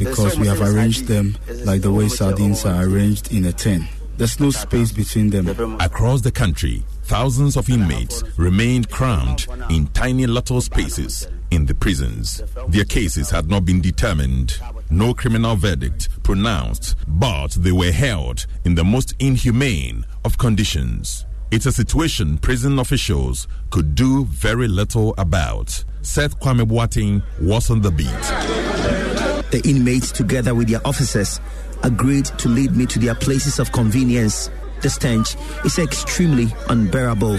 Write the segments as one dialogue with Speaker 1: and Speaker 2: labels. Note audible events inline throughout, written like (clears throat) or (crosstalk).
Speaker 1: because we have arranged them like the way sardines are arranged in a tin. There's no space between them.
Speaker 2: Across the country, thousands of inmates remained crammed in tiny little spaces in the prisons. Their cases had not been determined, no criminal verdict pronounced, but they were held in the most inhumane of conditions. It's a situation prison officials could do very little about. Seth Kwame Boateng was on the beat.
Speaker 3: The inmates, together with their officers, agreed to lead me to their places of convenience. The stench is extremely unbearable.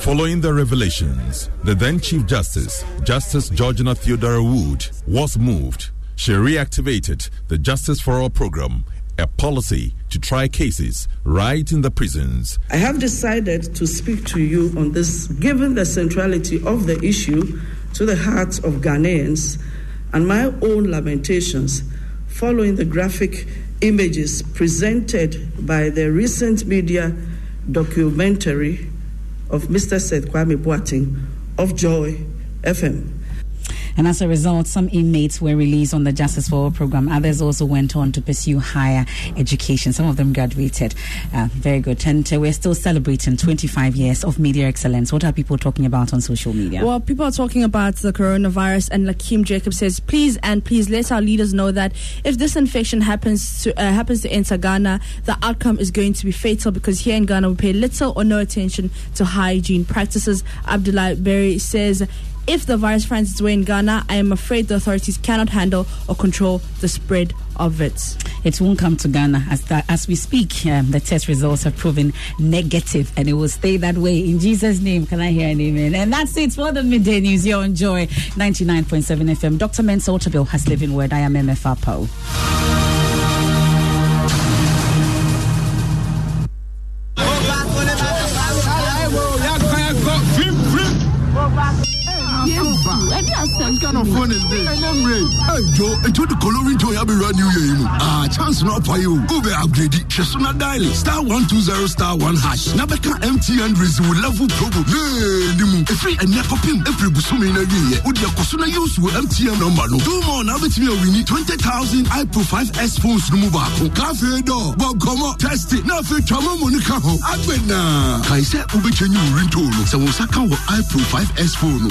Speaker 2: Following the revelations, the then Chief Justice, Justice Georgina Theodora Wood, was moved. She reactivated the Justice for All program, a policy to try cases right in the prisons.
Speaker 4: I have decided to speak to you on this, given the centrality of the issue to the hearts of Ghanaians and my own lamentations following the graphic images presented by the recent media documentary of Mr. Seth Kwame Boateng of Joy FM.
Speaker 5: And as a result, some inmates were released on the Justice for All program. Others also went on to pursue higher education. Some of them graduated. Uh, very good. And uh, we're still celebrating 25 years of media excellence. What are people talking about on social media?
Speaker 6: Well, people are talking about the coronavirus, and Lakeem Jacob says, please and please let our leaders know that if this infection happens to uh, happens to enter Ghana, the outcome is going to be fatal because here in Ghana we pay little or no attention to hygiene practices. Abdullah Berry says if the virus finds its way in Ghana, I am afraid the authorities cannot handle or control the spread of it.
Speaker 5: It won't come to Ghana as as we speak. Um, the test results have proven negative, and it will stay that way in Jesus' name. Can I hear an amen? And that's it for the midday news. You're on Joy 99.7 FM. Dr. Mensa Otabil has living word. I am MFR Poe.
Speaker 7: You. Go be upgrade it. Shasuna dial star one two zero star one hash. Nabeka MTN Rizzo level promo. Hey, Dimu. If you and Yakopim, every Busumi in a year, would your Kosuna use with MTN number? No, two more. It's me. We need twenty thousand iPro 5S phones to move back. Cafe door, Bob, come test it. Now, for Chama Monica, I've now. Kaisa Ubichenyu Rintolo. So, Osaka iPro 5S phone.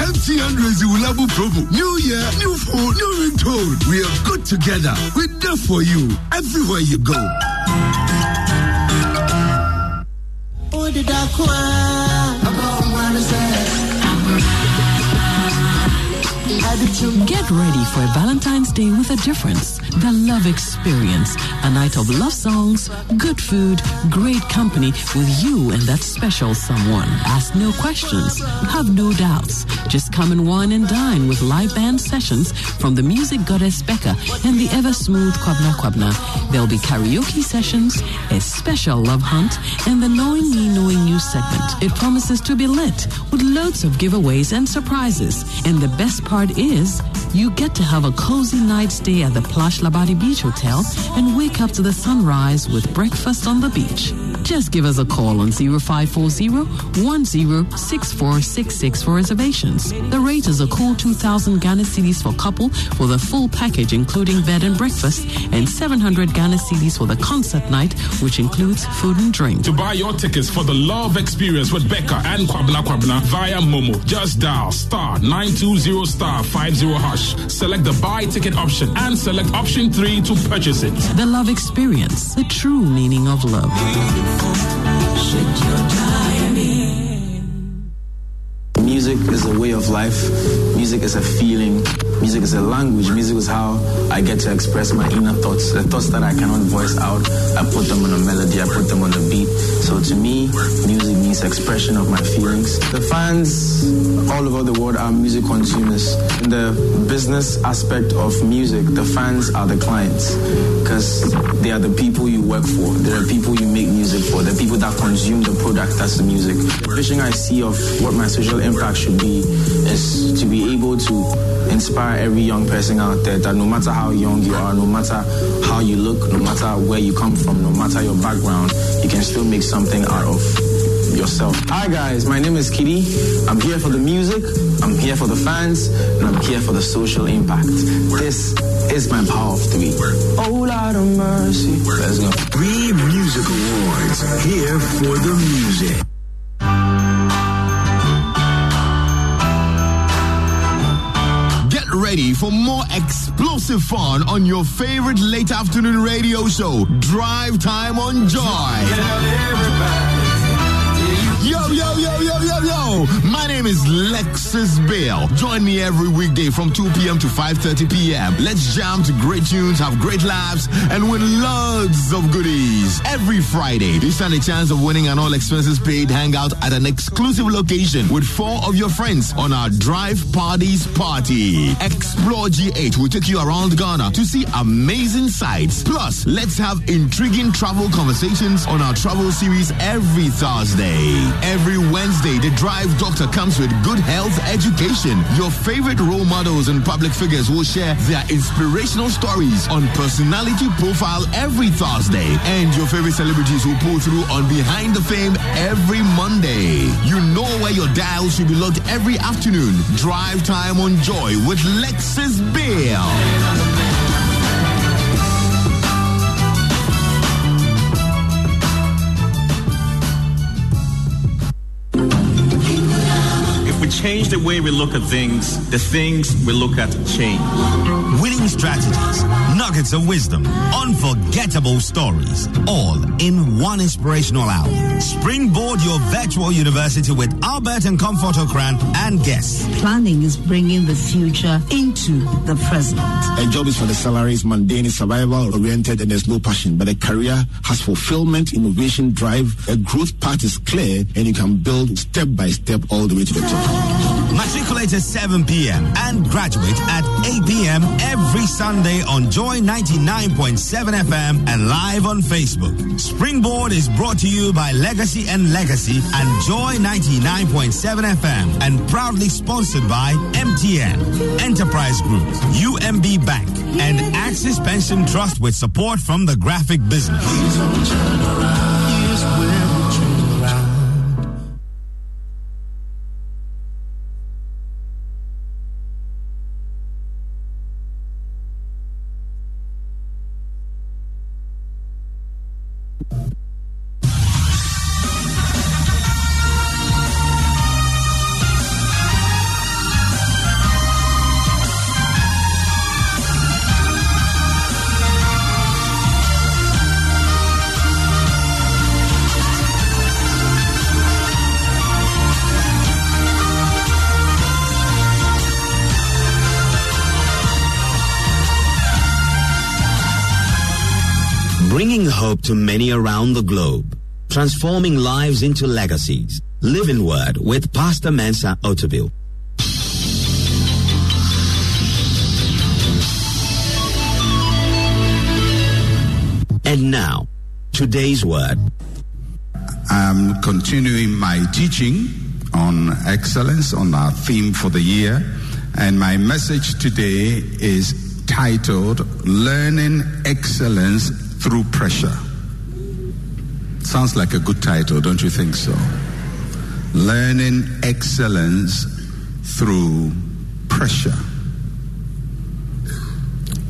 Speaker 7: MTN Rizzo level promo. New year, new phone, new ringtone. We are good together. We're there for you everywhere you go.
Speaker 8: Get ready for a Valentine's Day with a difference. The love experience. A night of love songs, good food, great company with you and that special someone. Ask no questions. Have no doubts. Just come and wine and dine with live band sessions from the music goddess Becca and the ever smooth Kwabena Kwabena. There'll be karaoke sessions, a special love hunt, and the Knowing Me Knowing You segment. It promises to be lit with loads of giveaways and surprises. And the best part is is you get to have a cozy night stay at the Plush Labadi Beach Hotel and wake up to the sunrise with breakfast on the beach. Just give us a call on 0540 106466 for reservations. The rate is a cool 2,000 Ghana cedis for couple for the full package, including bed and breakfast, and 700 Ghana cedis for the concert night, which includes food and drink.
Speaker 9: To buy your tickets for the love experience with Becca and Kwabena Kwabena via Momo, just dial star 920 star 50 hash. Select the buy ticket option and select option 3 to purchase it.
Speaker 8: The love experience, the true meaning of love.
Speaker 10: Is a way of life. Music is a feeling. Music is a language. Music is how I get to express my inner thoughts. The thoughts that I cannot voice out, I put them on a melody, I put them on a beat. So to me, music means expression of my feelings. The fans all over the world are music consumers. In the business aspect of music, the fans are the clients because they are the people you work for. They are the people you make music for. they The people that consume the product that's the music. The vision I see of what my social impact should be is to be able to inspire every young person out there that no matter how young you are, no matter how you look, no matter where you come from, no matter your background, you can still make something out of yourself. Hi guys, my name is Kitty. I'm here for the music, I'm here for the fans, and I'm here for the social impact. This is my power of three. Oh Lord of mercy. Let's go.
Speaker 7: Three Music Awards here for the music. Ready for more explosive fun on your favorite late afternoon radio show, Drive Time on Joy. Yo, yo, yo, yo, yo, yo. My name is Lexis Bill. Join me every weekday from 2 p.m. to 5.30 p.m. Let's jam to great tunes, have great laughs, and win loads of goodies. Every Friday, you stand a chance of winning an all expenses paid hangout at an exclusive location with four of your friends on our Drive Parties Party. Explore G8 will take you around Ghana to see amazing sights. Plus, let's have intriguing travel conversations on our travel series every Thursday. Every Wednesday, the Drive Doctor comes with good health education. Your favorite role models and public figures will share their inspirational stories on personality profile every Thursday. And your favorite celebrities will pull through on Behind the Fame every Monday. You know where your dial should be locked every afternoon. Drive time on Joy with
Speaker 11: Lexis Bill. Change the way we look at things, the things we look at change.
Speaker 12: Winning strategies, nuggets of wisdom, unforgettable stories, all in one inspirational hour. Springboard your virtual university with Albert and Comfort Ocran and guests.
Speaker 13: Planning is bringing the future into the present.
Speaker 14: A job is for the salary is mundane, is survival oriented, and there's no passion. But a career has fulfillment, innovation, drive. A growth path is clear, and you can build step by step all the way to the top.
Speaker 12: Matriculate at 7 p.m. and graduate at 8 p.m. every Sunday on Joy 99.7 FM and live on Facebook. Springboard is brought to you by Legacy and Legacy and Joy 99.7 FM and proudly sponsored by MTN, Enterprise Group, UMB Bank, and Axis Pension Trust with support from the graphic business.
Speaker 15: Bringing hope to many around the globe, transforming lives into legacies. Living Word with Pastor Mensa Otabil. And now, today's word.
Speaker 16: I'm continuing my teaching on excellence, on our theme for the year. And my message today is titled Learning Excellence Through Pressure. Sounds like a good title, don't you think so? Learning Excellence Through Pressure.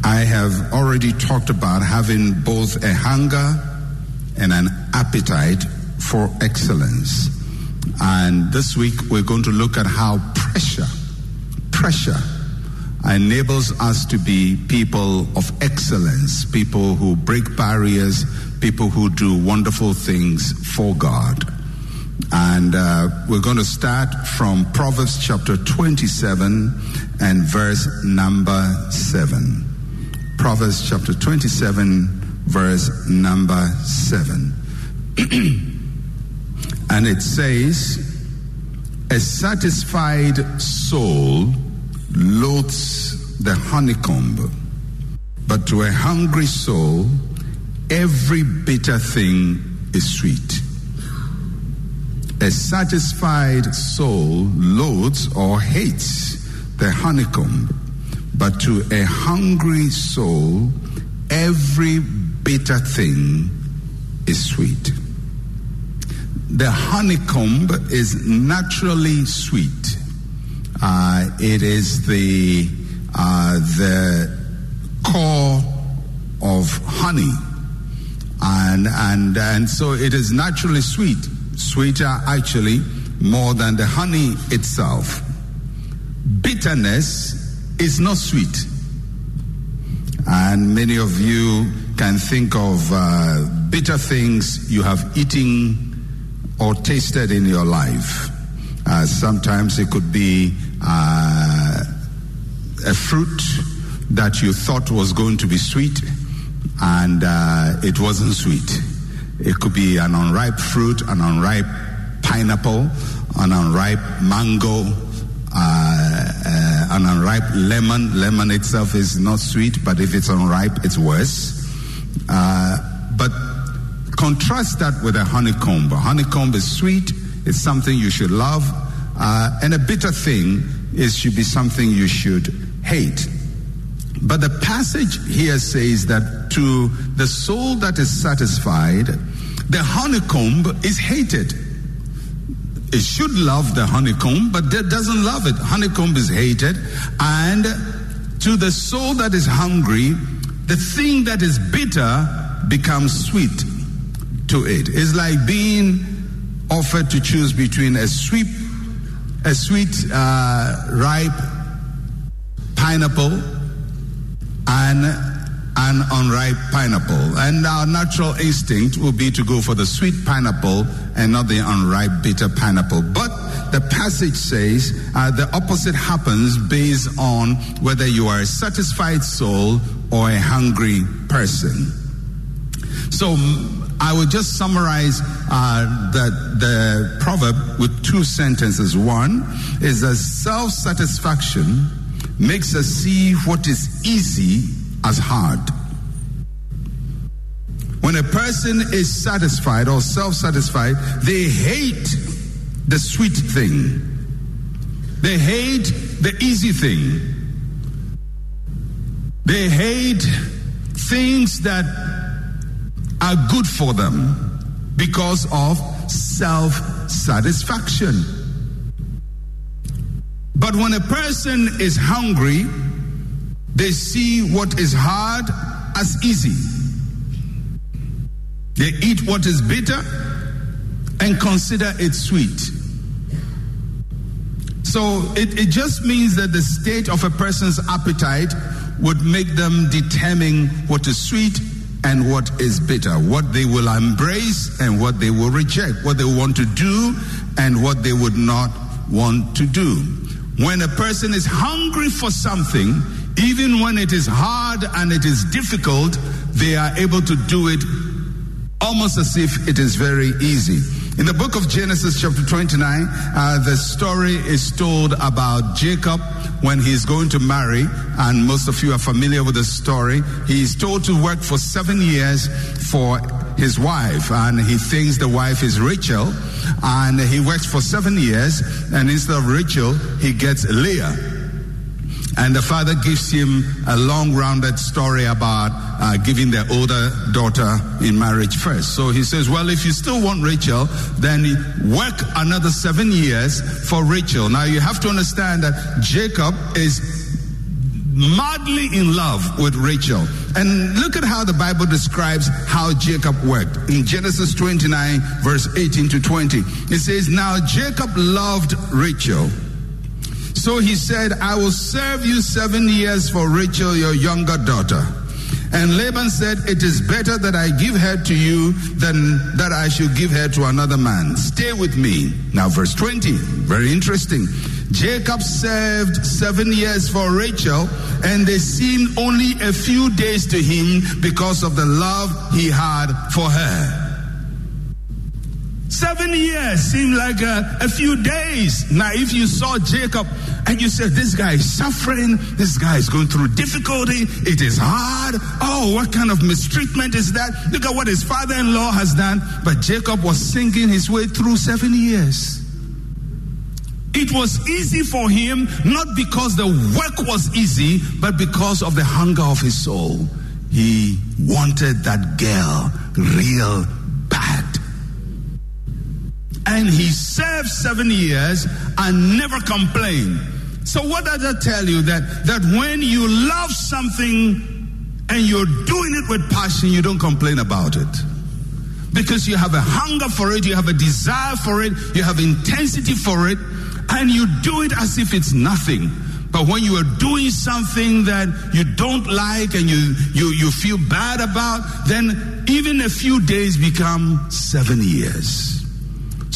Speaker 16: I have already talked about having both a hunger and an appetite for excellence. And this week we're going to look at how pressure, pressure enables us to be people of excellence, people who break barriers, people who do wonderful things for God. And uh, we're going to start from Proverbs chapter 27 and verse number 7. Proverbs chapter 27, verse number 7. (clears throat) and it says, A satisfied soul loathes the honeycomb, but to a hungry soul, every bitter thing is sweet. A satisfied soul loathes or hates the honeycomb, but to a hungry soul, every bitter thing is sweet. the honeycomb is naturally sweet. Uh, it is the uh, the core of honey, and and and so it is naturally sweet, sweeter actually more than the honey itself. Bitterness is not sweet, and many of you can think of uh, bitter things you have eaten or tasted in your life. Uh, sometimes it could be uh, a fruit that you thought was going to be sweet and uh, it wasn't sweet. It could be an unripe fruit, an unripe pineapple, an unripe mango, uh, uh, an unripe lemon. Lemon itself is not sweet, but if it's unripe, it's worse. Uh, but contrast that with a honeycomb. A honeycomb is sweet, it's something you should love, uh, and a bitter thing is should be something you should hate. But the passage here says that to the soul that is satisfied, the honeycomb is hated. It should love the honeycomb, but it doesn't love it. Honeycomb is hated. And to the soul that is hungry, the thing that is bitter becomes sweet to it. It's like being offered to choose between a sweet, a sweet, uh, ripe pineapple and an unripe pineapple. And our natural instinct will be to go for the sweet pineapple and not the unripe bitter pineapple. But the passage says uh, the opposite happens based on whether you are a satisfied soul or a hungry person. So I will just summarize uh, the, the proverb with two sentences. One is that self satisfaction makes us see what is easy as hard. When a person is satisfied or self satisfied, they hate the sweet thing, they hate the easy thing, they hate things that are good for them because of self satisfaction. But when a person is hungry, they see what is hard as easy. They eat what is bitter and consider it sweet. So it, it just means that the state of a person's appetite would make them determine what is sweet and what is bitter, what they will embrace and what they will reject, what they want to do and what they would not want to do. When a person is hungry for something, even when it is hard and it is difficult, they are able to do it almost as if it is very easy. In the book of Genesis, chapter 29, uh, the story is told about Jacob when he's going to marry, and most of you are familiar with the story. He's told to work for seven years for his wife, and he thinks the wife is Rachel, and he works for seven years, and instead of Rachel, he gets Leah. And the father gives him a long rounded story about uh, giving their older daughter in marriage first. So he says, Well, if you still want Rachel, then work another seven years for Rachel. Now you have to understand that Jacob is madly in love with Rachel. And look at how the Bible describes how Jacob worked. In Genesis 29, verse 18 to 20, it says, Now Jacob loved Rachel. So he said, I will serve you seven years for Rachel, your younger daughter. And Laban said, It is better that I give her to you than that I should give her to another man. Stay with me. Now, verse 20, very interesting. Jacob served seven years for Rachel, and they seemed only a few days to him because of the love he had for her. Seven years seemed like a, a, few days. Now, if you saw Jacob and you said, This guy is suffering, this guy is going through difficulty, it is hard. Oh, what kind of mistreatment is that? Look at what his father in law has done. But Jacob was sinking his way through seven years. It was easy for him, not because the work was easy, but because of the hunger of his soul. He wanted that girl real. And he served seven years and never complained. So what does that tell you? That that when you love something and you're doing it with passion, you don't complain about it. Because you have a hunger for it, you have a desire for it, you have intensity for it, and you do it as if it's nothing. But when you are doing something that you don't like and you, you, you feel bad about, then even a few days become seven years.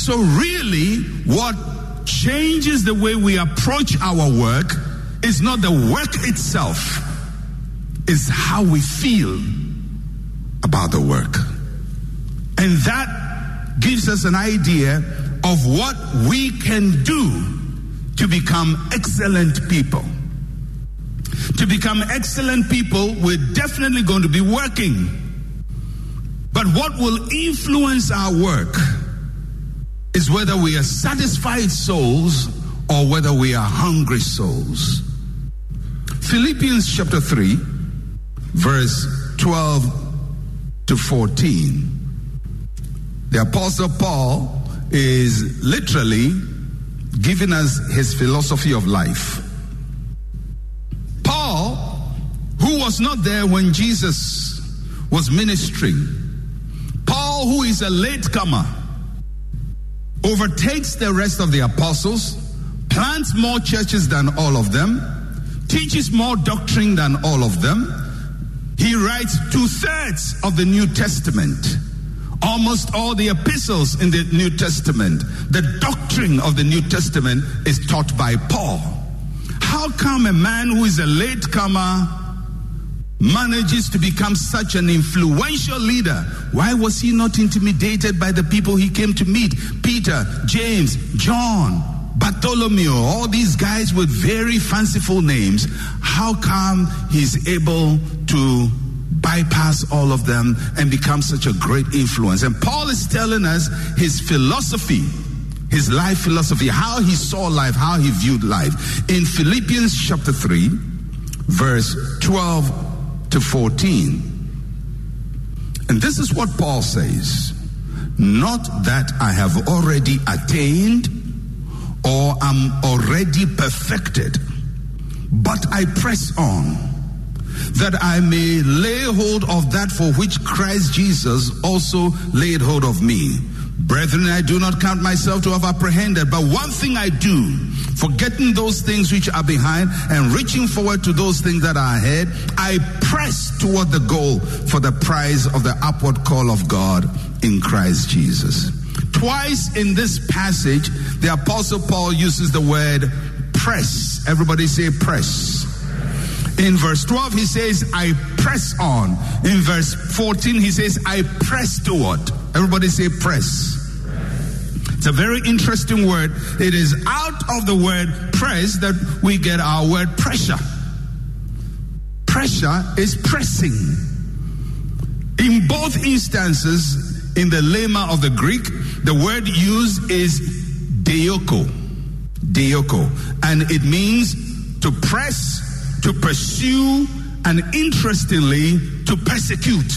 Speaker 16: So, really, what changes the way we approach our work is not the work itself, it's how we feel about the work. And that gives us an idea of what we can do to become excellent people. To become excellent people, we're definitely going to be working. But what will influence our work is whether we are satisfied souls or whether we are hungry souls. Philippians chapter 3, verse 12 to 14. The Apostle Paul is literally giving us his philosophy of life. Paul, who was not there when Jesus was ministering, Paul, who is a latecomer, overtakes the rest of the apostles, plants more churches than all of them, teaches more doctrine than all of them. He writes two thirds of the New Testament. Almost all the epistles in the New Testament, the doctrine of the New Testament is taught by Paul. How come a man who is a latecomer manages to become such an influential leader? Why was he not intimidated by the people he came to meet? Peter, James, John, Bartholomew, all these guys with very fanciful names. How come he's able to bypass all of them and become such a great influence? And Paul is telling us his philosophy his life philosophy, how he saw life, how he viewed life. In Philippians chapter 3, verse 12 to 14. And this is what Paul says Not that I have already attained or am already perfected, but I press on that I may lay hold of that for which Christ Jesus also laid hold of me. Brethren, I do not count myself to have apprehended, but one thing I do, forgetting those things which are behind and reaching forward to those things that are ahead, I press toward the goal for the prize of the upward call of God in Christ Jesus. Twice in this passage, the Apostle Paul uses the word press. Everybody say press. In verse 12, he says, I press on. In verse 14, he says, I press toward. Everybody say press. It's a very interesting word. It is out of the word press that we get our word pressure. Pressure is pressing. In both instances, in the lemma of the Greek, the word used is deoko. Deoko. And it means to press, to pursue, and interestingly, to persecute.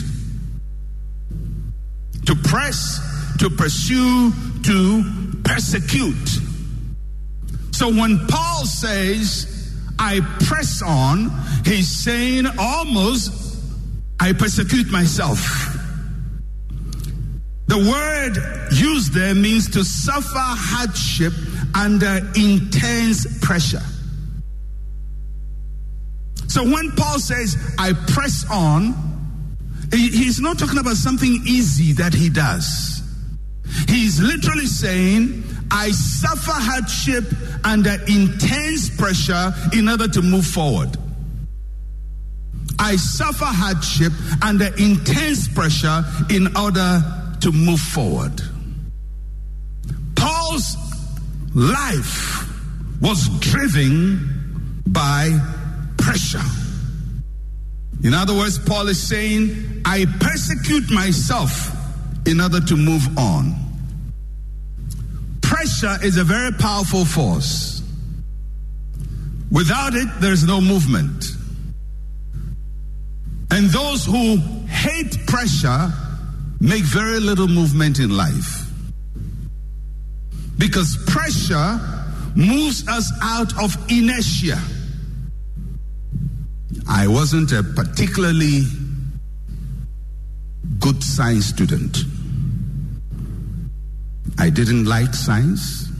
Speaker 16: To press, to pursue, to persecute. So when Paul says, I press on, he's saying almost, I persecute myself. The word used there means to suffer hardship under intense pressure. So when Paul says, I press on, he's not talking about something easy that he does. He's literally saying, I suffer hardship under intense pressure in order to move forward. I suffer hardship under intense pressure in order to move forward. Paul's life was driven by pressure. In other words, Paul is saying, I persecute myself in order to move on. Pressure is a very powerful force. Without it, there's no movement. And those who hate pressure make very little movement in life. Because pressure moves us out of inertia. I wasn't a particularly good science student. I didn't like science.